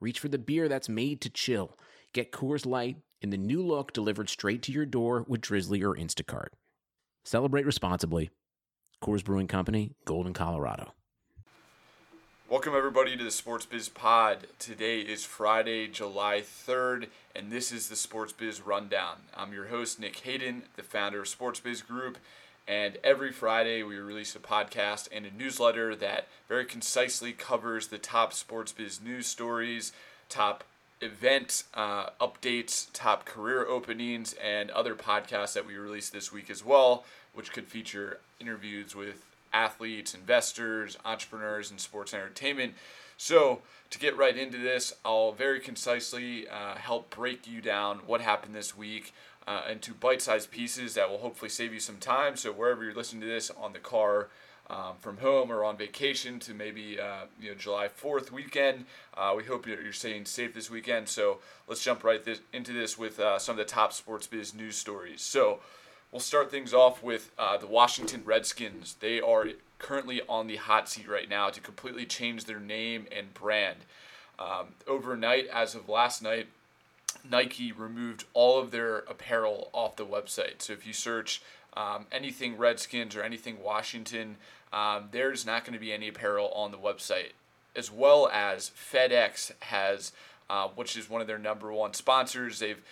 reach for the beer that's made to chill. Get Coors Light in the new look delivered straight to your door with Drizly or Instacart. Celebrate responsibly. Coors Brewing Company, Golden, Colorado. Welcome, everybody, to the Sports Biz Pod. Today is Friday, July 3rd, and this is the Sports Biz Rundown. I'm your host, Nick Hayden, the founder of Sports Biz Group, and every Friday we release a podcast and a newsletter that very concisely covers the top sports biz news stories, top event uh, updates, top career openings, and other podcasts that we release this week as well, which could feature interviews with athletes, investors, entrepreneurs, and sports entertainment. So, to get right into this, I'll very concisely uh, help break you down what happened this week uh, into bite sized pieces that will hopefully save you some time. So, wherever you're listening to this on the car, um, from home or on vacation to maybe uh, you know July 4th weekend. Uh, we hope you're, you're staying safe this weekend. So let's jump right this, into this with uh, some of the top sports biz news stories. So we'll start things off with uh, the Washington Redskins. They are currently on the hot seat right now to completely change their name and brand. Um, overnight, as of last night, Nike removed all of their apparel off the website. So if you search um, anything Redskins or anything Washington, um, there's not going to be any apparel on the website. As well as FedEx has, uh, which is one of their number one sponsors, they've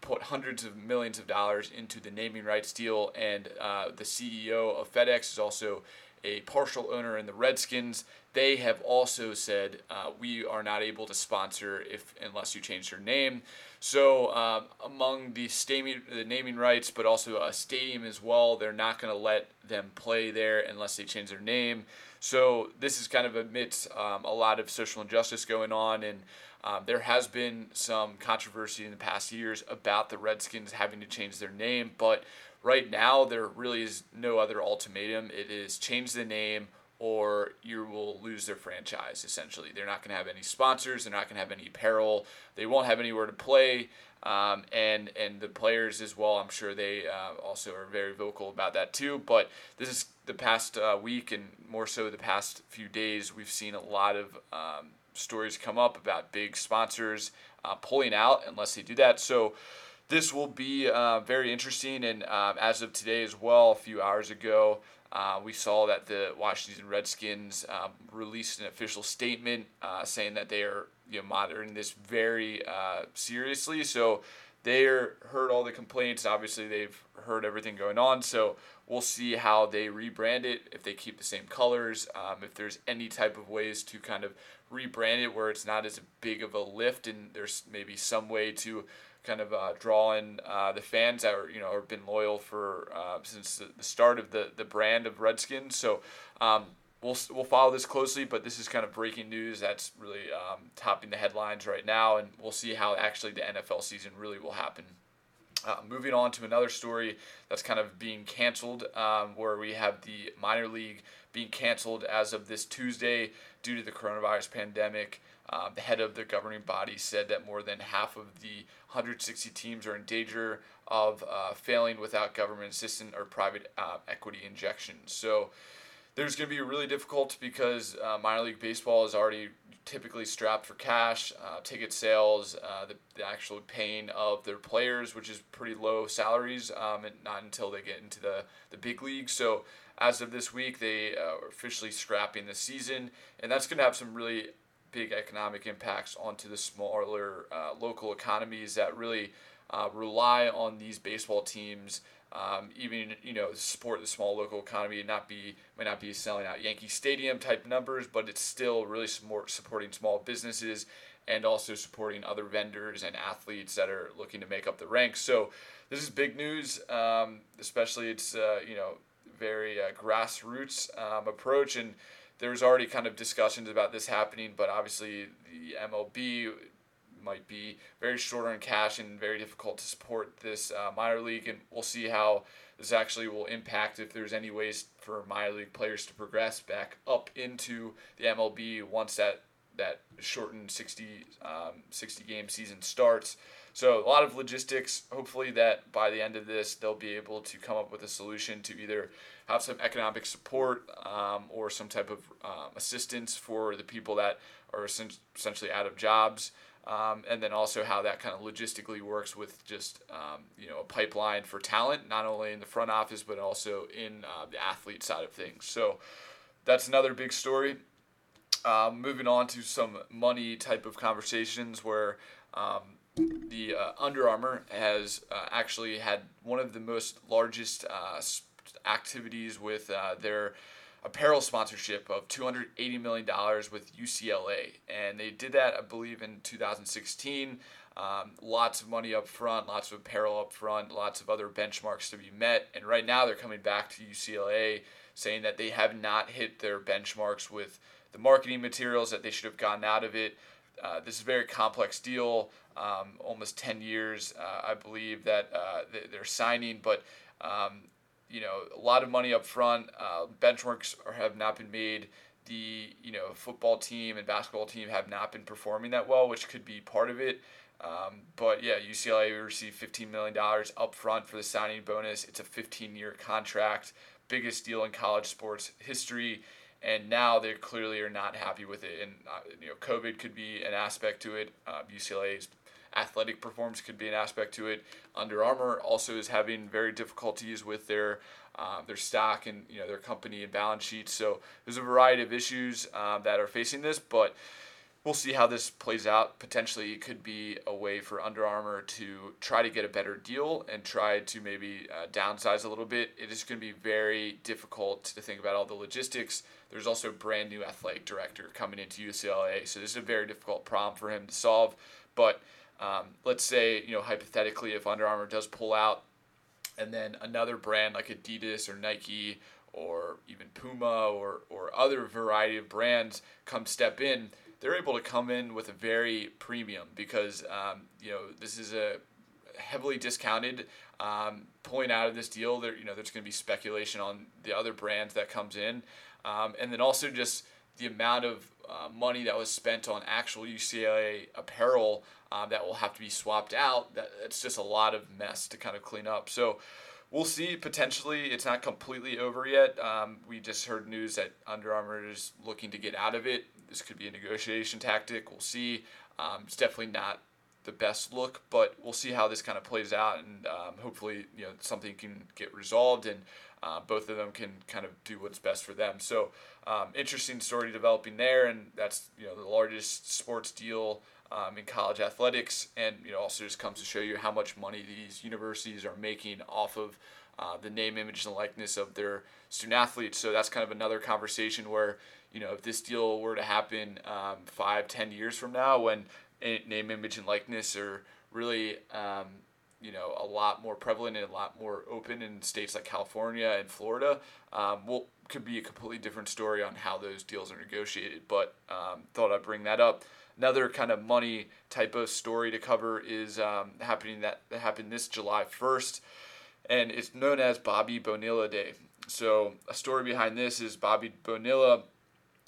put hundreds of millions of dollars into the naming rights deal, and uh, the CEO of FedEx is also a partial owner in the Redskins. They have also said uh, we are not able to sponsor if unless you change your name. So um, among the, stadium, the naming rights, but also a stadium as well, they're not going to let them play there unless they change their name. So this is kind of amidst um, a lot of social injustice going on, and um, there has been some controversy in the past years about the Redskins having to change their name, but right now there really is no other ultimatum. It is change the name or you will lose their franchise essentially. They're not going to have any sponsors, they're not going to have any apparel, they won't have anywhere to play. Um, and and the players as well. I'm sure they uh, also are very vocal about that too. But this is the past uh, week and more so the past few days. We've seen a lot of um, stories come up about big sponsors uh, pulling out unless they do that. So this will be uh, very interesting. And uh, as of today as well, a few hours ago, uh, we saw that the Washington Redskins um, released an official statement uh, saying that they are you know, monitoring this very uh, seriously. So they heard all the complaints. Obviously, they've heard everything going on. So we'll see how they rebrand it. If they keep the same colors, um, if there's any type of ways to kind of rebrand it where it's not as big of a lift, and there's maybe some way to kind of uh, draw in uh, the fans that are you know have been loyal for uh, since the, start of the the brand of Redskins. So um, we'll we'll follow this closely, but this is kind of breaking news that's really um, topping the headlines right now, and we'll see how actually the NFL season really will happen. Uh, moving on to another story that's kind of being canceled, um, where we have the minor league being canceled as of this Tuesday due to the coronavirus pandemic. Uh, the head of the governing body said that more than half of the 160 teams are in danger of uh, failing without government assistance or private uh, equity injection. So there's going to be really difficult because uh, minor league baseball is already typically strapped for cash, uh, ticket sales, the, the actual paying of their players, which is pretty low salaries, um, and not until they get into the, the big league. So as of this week, they are officially scrapping the season, and that's going to have some really big economic impacts onto the smaller uh, local economies that really uh, rely on these baseball teams. Um, even you know support the small local economy and not be may not be selling out Yankee Stadium type numbers, but it's still really support, supporting small businesses and also supporting other vendors and athletes that are looking to make up the ranks. So this is big news, um, especially it's uh, you know very uh, grassroots um, approach and there's already kind of discussions about this happening, but obviously the MLB might be very short on cash and very difficult to support this uh, minor league. And we'll see how this actually will impact if there's any ways for minor league players to progress back up into the MLB once that that shortened 60, um, 60 game season starts. So a lot of logistics. Hopefully that by the end of this they'll be able to come up with a solution to either have some economic support um, or some type of um, assistance for the people that are essentially out of jobs. Um, and then also how that kind of logistically works with just um, you know a pipeline for talent, not only in the front office but also in uh, the athlete side of things. So that's another big story. Um, moving on to some money type of conversations where um, the uh, Under Armour has uh, actually had one of the most largest uh, activities with uh, their apparel sponsorship of $280 million with UCLA. And they did that, I believe, in 2016. Um, lots of money up front, lots of apparel up front, lots of other benchmarks to be met. And right now they're coming back to UCLA saying that they have not hit their benchmarks with the marketing materials that they should have gotten out of it. Uh, this is a very complex deal, um, almost 10 years, uh, I believe, that uh, they're signing. But um, you know, a lot of money up front. Uh, benchmarks are, have not been made. The you know football team and basketball team have not been performing that well, which could be part of it. Um, but yeah, UCLA received $15 million up front for the signing bonus. It's a 15 year contract, biggest deal in college sports history. And now they clearly are not happy with it. And, uh, you know, COVID could be an aspect to it. Uh, UCLA's athletic performance could be an aspect to it. Under Armour also is having very difficulties with their uh, their stock and you know their company and balance sheets. So there's a variety of issues uh, that are facing this, but we'll see how this plays out. Potentially, it could be a way for Under Armour to try to get a better deal and try to maybe uh, downsize a little bit. It is going to be very difficult to think about all the logistics. There's also a brand new athletic director coming into UCLA, so this is a very difficult problem for him to solve. But um, let's say, you know, hypothetically, if Under Armour does pull out, and then another brand like Adidas or Nike or even Puma or, or other variety of brands come step in, they're able to come in with a very premium because, um, you know, this is a heavily discounted. Um, out of this deal, there, you know, there's going to be speculation on the other brands that comes in. Um, and then also just the amount of uh, money that was spent on actual UCLA apparel um, that will have to be swapped out. That it's just a lot of mess to kind of clean up. So we'll see. Potentially, it's not completely over yet. Um, we just heard news that Under Armour is looking to get out of it. This could be a negotiation tactic. We'll see. Um, it's definitely not the best look, but we'll see how this kind of plays out, and um, hopefully, you know, something can get resolved, and uh, both of them can kind of do what's best for them. So, um, interesting story developing there, and that's you know the largest sports deal um, in college athletics, and you know also just comes to show you how much money these universities are making off of uh, the name, image, and likeness of their student athletes. So that's kind of another conversation where you know if this deal were to happen um, five, ten years from now, when name, image, and likeness are really um, you know a lot more prevalent and a lot more open in states like California and Florida. Um, could be a completely different story on how those deals are negotiated. But um, thought I'd bring that up. Another kind of money type of story to cover is um, happening that, that happened this July first, and it's known as Bobby Bonilla Day. So a story behind this is Bobby Bonilla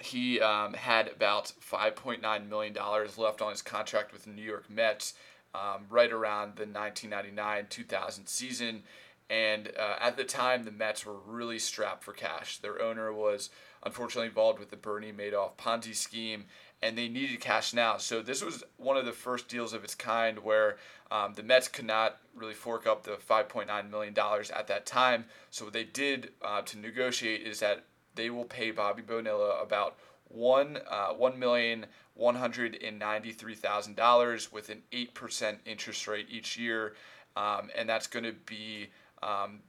he um, had about $5.9 million left on his contract with the New York Mets um, right around the 1999 2000 season. And uh, at the time, the Mets were really strapped for cash. Their owner was unfortunately involved with the Bernie Madoff Ponzi scheme, and they needed cash now. So this was one of the first deals of its kind where um, the Mets could not really fork up the $5.9 million at that time. So what they did uh, to negotiate is that they will pay Bobby Bonilla about one uh, one million one hundred and ninety three thousand dollars with an eight percent interest rate each year, um, and that's going to be um,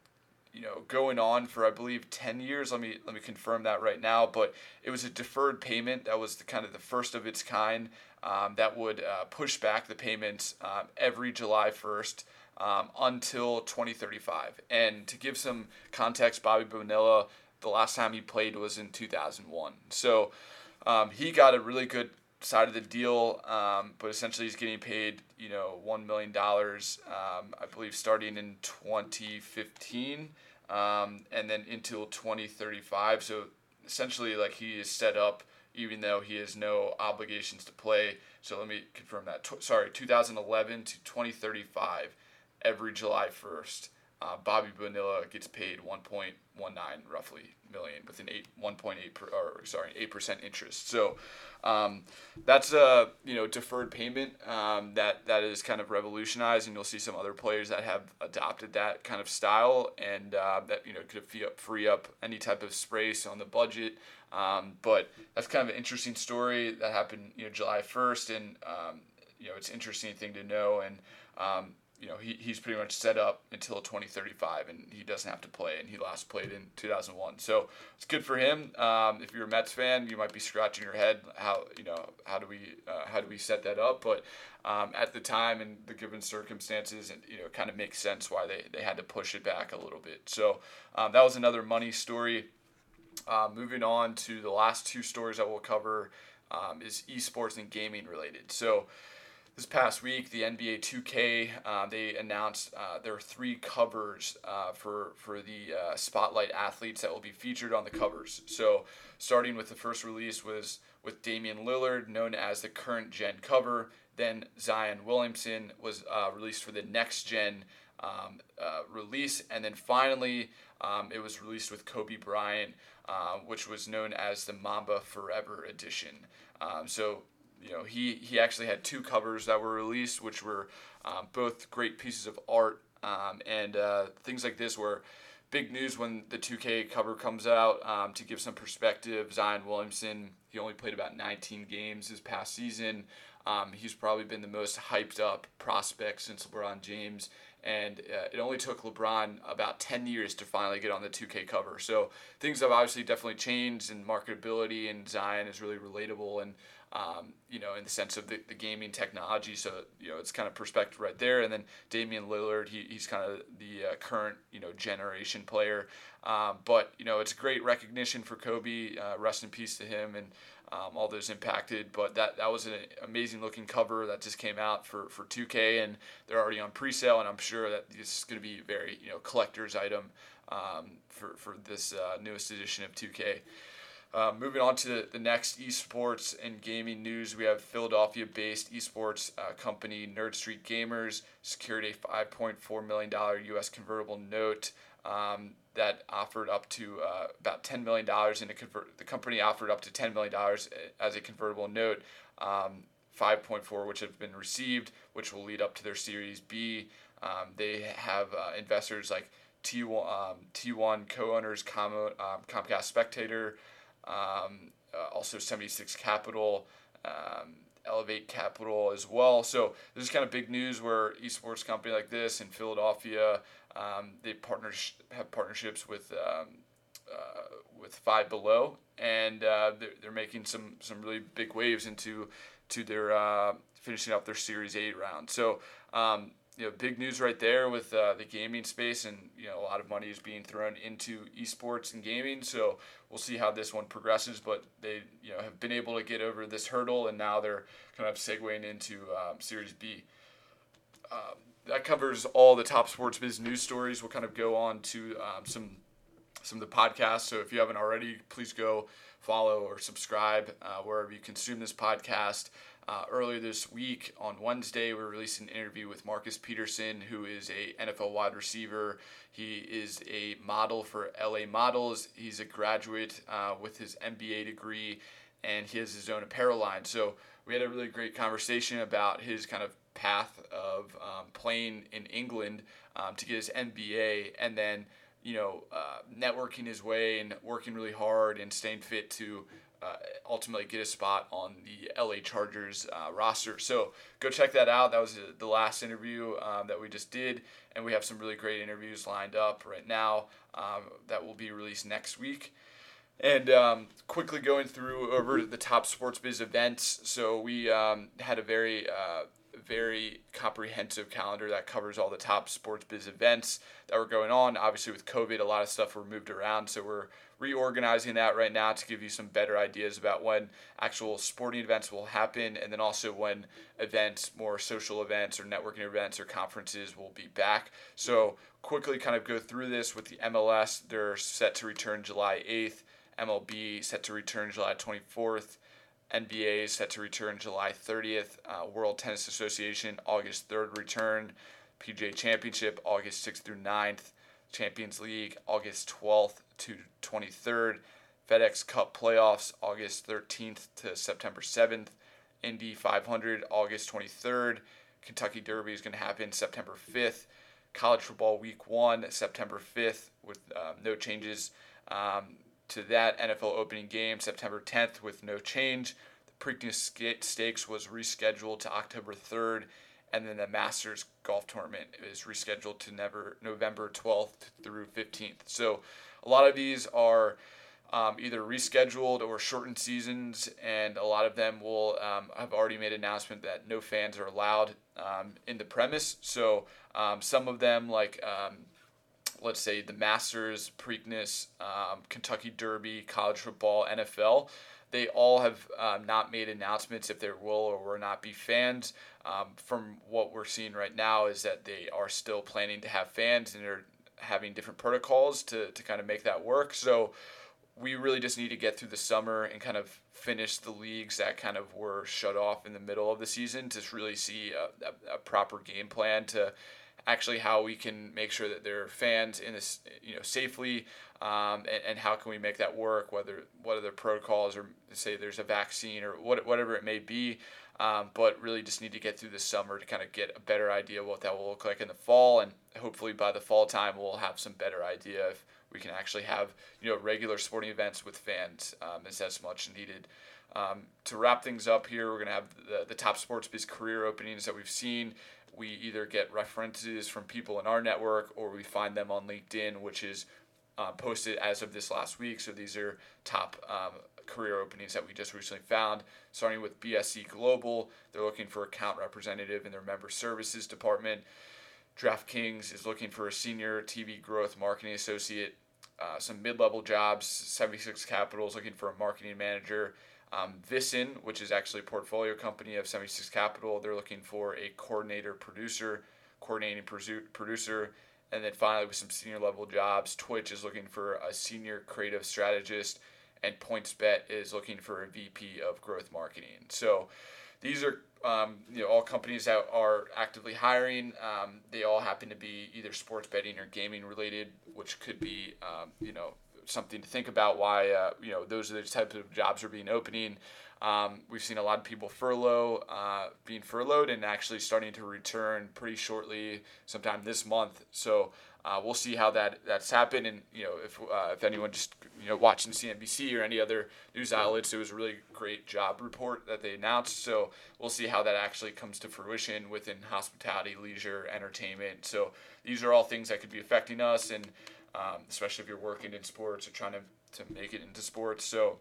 you know going on for I believe ten years. Let me let me confirm that right now. But it was a deferred payment that was the, kind of the first of its kind um, that would uh, push back the payments um, every July first. Um, until 2035. And to give some context, Bobby Bonilla the last time he played was in 2001. So um, he got a really good side of the deal, um, but essentially he's getting paid, you know, one million dollars, um, I believe, starting in 2015, um, and then until 2035. So essentially, like he is set up, even though he has no obligations to play. So let me confirm that. T- sorry, 2011 to 2035, every July 1st. Uh, Bobby Bonilla gets paid 1.19 roughly million with an eight 1.8 per, or sorry 8 percent interest. So um, that's a you know deferred payment um, that that is kind of revolutionized, and you'll see some other players that have adopted that kind of style, and uh, that you know could free up free up any type of space on the budget. Um, but that's kind of an interesting story that happened you know July 1st, and um, you know it's an interesting thing to know and um, you know, he, he's pretty much set up until 2035 and he doesn't have to play. And he last played in 2001. So it's good for him. Um, if you're a Mets fan, you might be scratching your head. How, you know, how do we, uh, how do we set that up? But um, at the time and the given circumstances, and, you know, it kind of makes sense why they, they had to push it back a little bit. So um, that was another money story. Uh, moving on to the last two stories that we'll cover um, is esports and gaming related. So, this past week, the NBA 2K uh, they announced uh, there are three covers uh, for for the uh, spotlight athletes that will be featured on the covers. So, starting with the first release was with Damian Lillard, known as the current gen cover. Then Zion Williamson was uh, released for the next gen um, uh, release, and then finally um, it was released with Kobe Bryant, which was known as the Mamba Forever edition. Um, so you know, he, he actually had two covers that were released, which were um, both great pieces of art um, and uh, things like this were big news when the 2K cover comes out. Um, to give some perspective, Zion Williamson, he only played about 19 games this past season. Um, he's probably been the most hyped up prospect since LeBron James. And uh, it only took LeBron about 10 years to finally get on the 2K cover. So things have obviously definitely changed in marketability, and Zion is really relatable. And um, you know, in the sense of the, the gaming technology. So, you know, it's kind of perspective right there. And then Damian Lillard, he, he's kind of the uh, current, you know, generation player. Um, but, you know, it's great recognition for Kobe. Uh, rest in peace to him and um, all those impacted. But that, that was an amazing looking cover that just came out for, for 2K. And they're already on pre sale. And I'm sure that this is going to be a very, you know, collector's item um, for, for this uh, newest edition of 2K. Uh, moving on to the, the next esports and gaming news, we have Philadelphia based esports uh, company Nerd Street Gamers secured a $5.4 million U.S. convertible note um, that offered up to uh, about $10 million in a convert. The company offered up to $10 million as a convertible note. Um, 5.4 which have been received, which will lead up to their Series B. Um, they have uh, investors like T1, um, T1 co-owners Com- um, Comcast Spectacor, um, uh, also 76 Capital, um, Elevate Capital as well. So this is kind of big news where esports company like this in Philadelphia, um, they partners have partnerships with um, uh, with Five Below, and uh, they're, they're making some some really big waves into to their uh, finishing up their Series A round. So um, you know, big news right there with uh, the gaming space, and you know, a lot of money is being thrown into esports and gaming. So we'll see how this one progresses. But they, you know, have been able to get over this hurdle, and now they're kind of segueing into um, Series B. Um, that covers all the top sports biz news stories. We'll kind of go on to um, some some of the podcasts. So if you haven't already, please go follow or subscribe uh, wherever you consume this podcast. Uh, earlier this week on Wednesday, we released an interview with Marcus Peterson, who is a NFL wide receiver. He is a model for LA Models. He's a graduate uh, with his MBA degree, and he has his own apparel line. So we had a really great conversation about his kind of path of um, playing in England um, to get his MBA, and then you know uh, networking his way and working really hard and staying fit to uh, ultimately get a spot on the LA Chargers uh, roster. So go check that out. That was the last interview um, that we just did, and we have some really great interviews lined up right now um, that will be released next week. And um, quickly going through over the top sports biz events. So we um, had a very uh, very comprehensive calendar that covers all the top sports biz events that were going on. Obviously, with COVID, a lot of stuff were moved around, so we're reorganizing that right now to give you some better ideas about when actual sporting events will happen, and then also when events, more social events or networking events or conferences will be back. So, quickly kind of go through this with the MLS. They're set to return July 8th. MLB set to return July 24th. NBA is set to return July 30th. Uh, World Tennis Association August 3rd return. PGA Championship August 6th through 9th. Champions League August 12th to 23rd. FedEx Cup playoffs August 13th to September 7th. Indy 500 August 23rd. Kentucky Derby is going to happen September 5th. College football week one September 5th with um, no changes. Um, to that NFL opening game September 10th with no change. The Preakness Stakes was rescheduled to October 3rd, and then the Masters Golf Tournament is rescheduled to never, November 12th through 15th. So a lot of these are um, either rescheduled or shortened seasons, and a lot of them will um, have already made announcement that no fans are allowed um, in the premise. So um, some of them, like um, let's say the Masters, Preakness, um, Kentucky Derby, college football, NFL, they all have um, not made announcements if there will or will not be fans. Um, from what we're seeing right now, is that they are still planning to have fans and they're having different protocols to, to kind of make that work. So we really just need to get through the summer and kind of finish the leagues that kind of were shut off in the middle of the season to really see a, a, a proper game plan to actually how we can make sure that there are fans in this, you know, safely, um, and, and, how can we make that work? Whether what are the protocols, or say there's a vaccine, or what, whatever it may be. Um, but really, just need to get through the summer to kind of get a better idea what that will look like in the fall, and hopefully by the fall time we'll have some better idea if we can actually have you know regular sporting events with fans um, as much needed. Um, to wrap things up here, we're going to have the, the top sports biz career openings that we've seen we either get references from people in our network or we find them on LinkedIn, which is uh, posted as of this last week. So these are top um, career openings that we just recently found. Starting with BSE Global, they're looking for account representative in their member services department. DraftKings is looking for a senior TV growth marketing associate. Uh, some mid-level jobs. 76 Capital is looking for a marketing manager. Um, Visin, which is actually a portfolio company of 76 Capital, they're looking for a coordinator producer, coordinating producer. And then finally, with some senior level jobs, Twitch is looking for a senior creative strategist, and PointsBet is looking for a VP of growth marketing. So these are um, you know all companies that are actively hiring. Um, they all happen to be either sports betting or gaming related, which could be um, you know something to think about why uh, you know those are the types of jobs are being opening. Um, we've seen a lot of people furlough, uh, being furloughed, and actually starting to return pretty shortly, sometime this month. So uh, we'll see how that that's happened. And you know, if uh, if anyone just you know watching CNBC or any other news outlets, it was a really great job report that they announced. So we'll see how that actually comes to fruition within hospitality, leisure, entertainment. So these are all things that could be affecting us and um, especially if you're working in sports or trying to, to make it into sports. So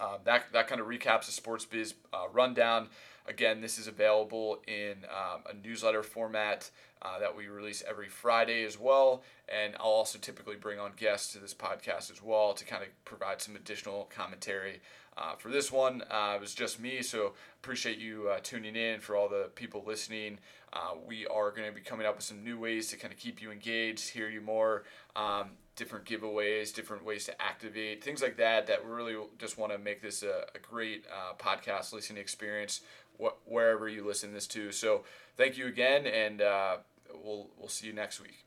um, that, that kind of recaps the sports biz uh, rundown. Again, this is available in um, a newsletter format uh, that we release every Friday as well. And I'll also typically bring on guests to this podcast as well to kind of provide some additional commentary. Uh, for this one, uh, it was just me, so appreciate you uh, tuning in for all the people listening. Uh, we are going to be coming up with some new ways to kind of keep you engaged, hear you more, um, different giveaways, different ways to activate, things like that. That we really just want to make this a, a great uh, podcast listening experience wh- wherever you listen this to. So thank you again, and uh, we'll we'll see you next week.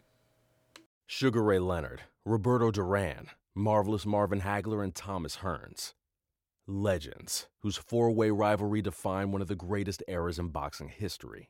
Sugar Ray Leonard, Roberto Duran, Marvelous Marvin Hagler, and Thomas Hearns. Legends, whose four way rivalry defined one of the greatest eras in boxing history.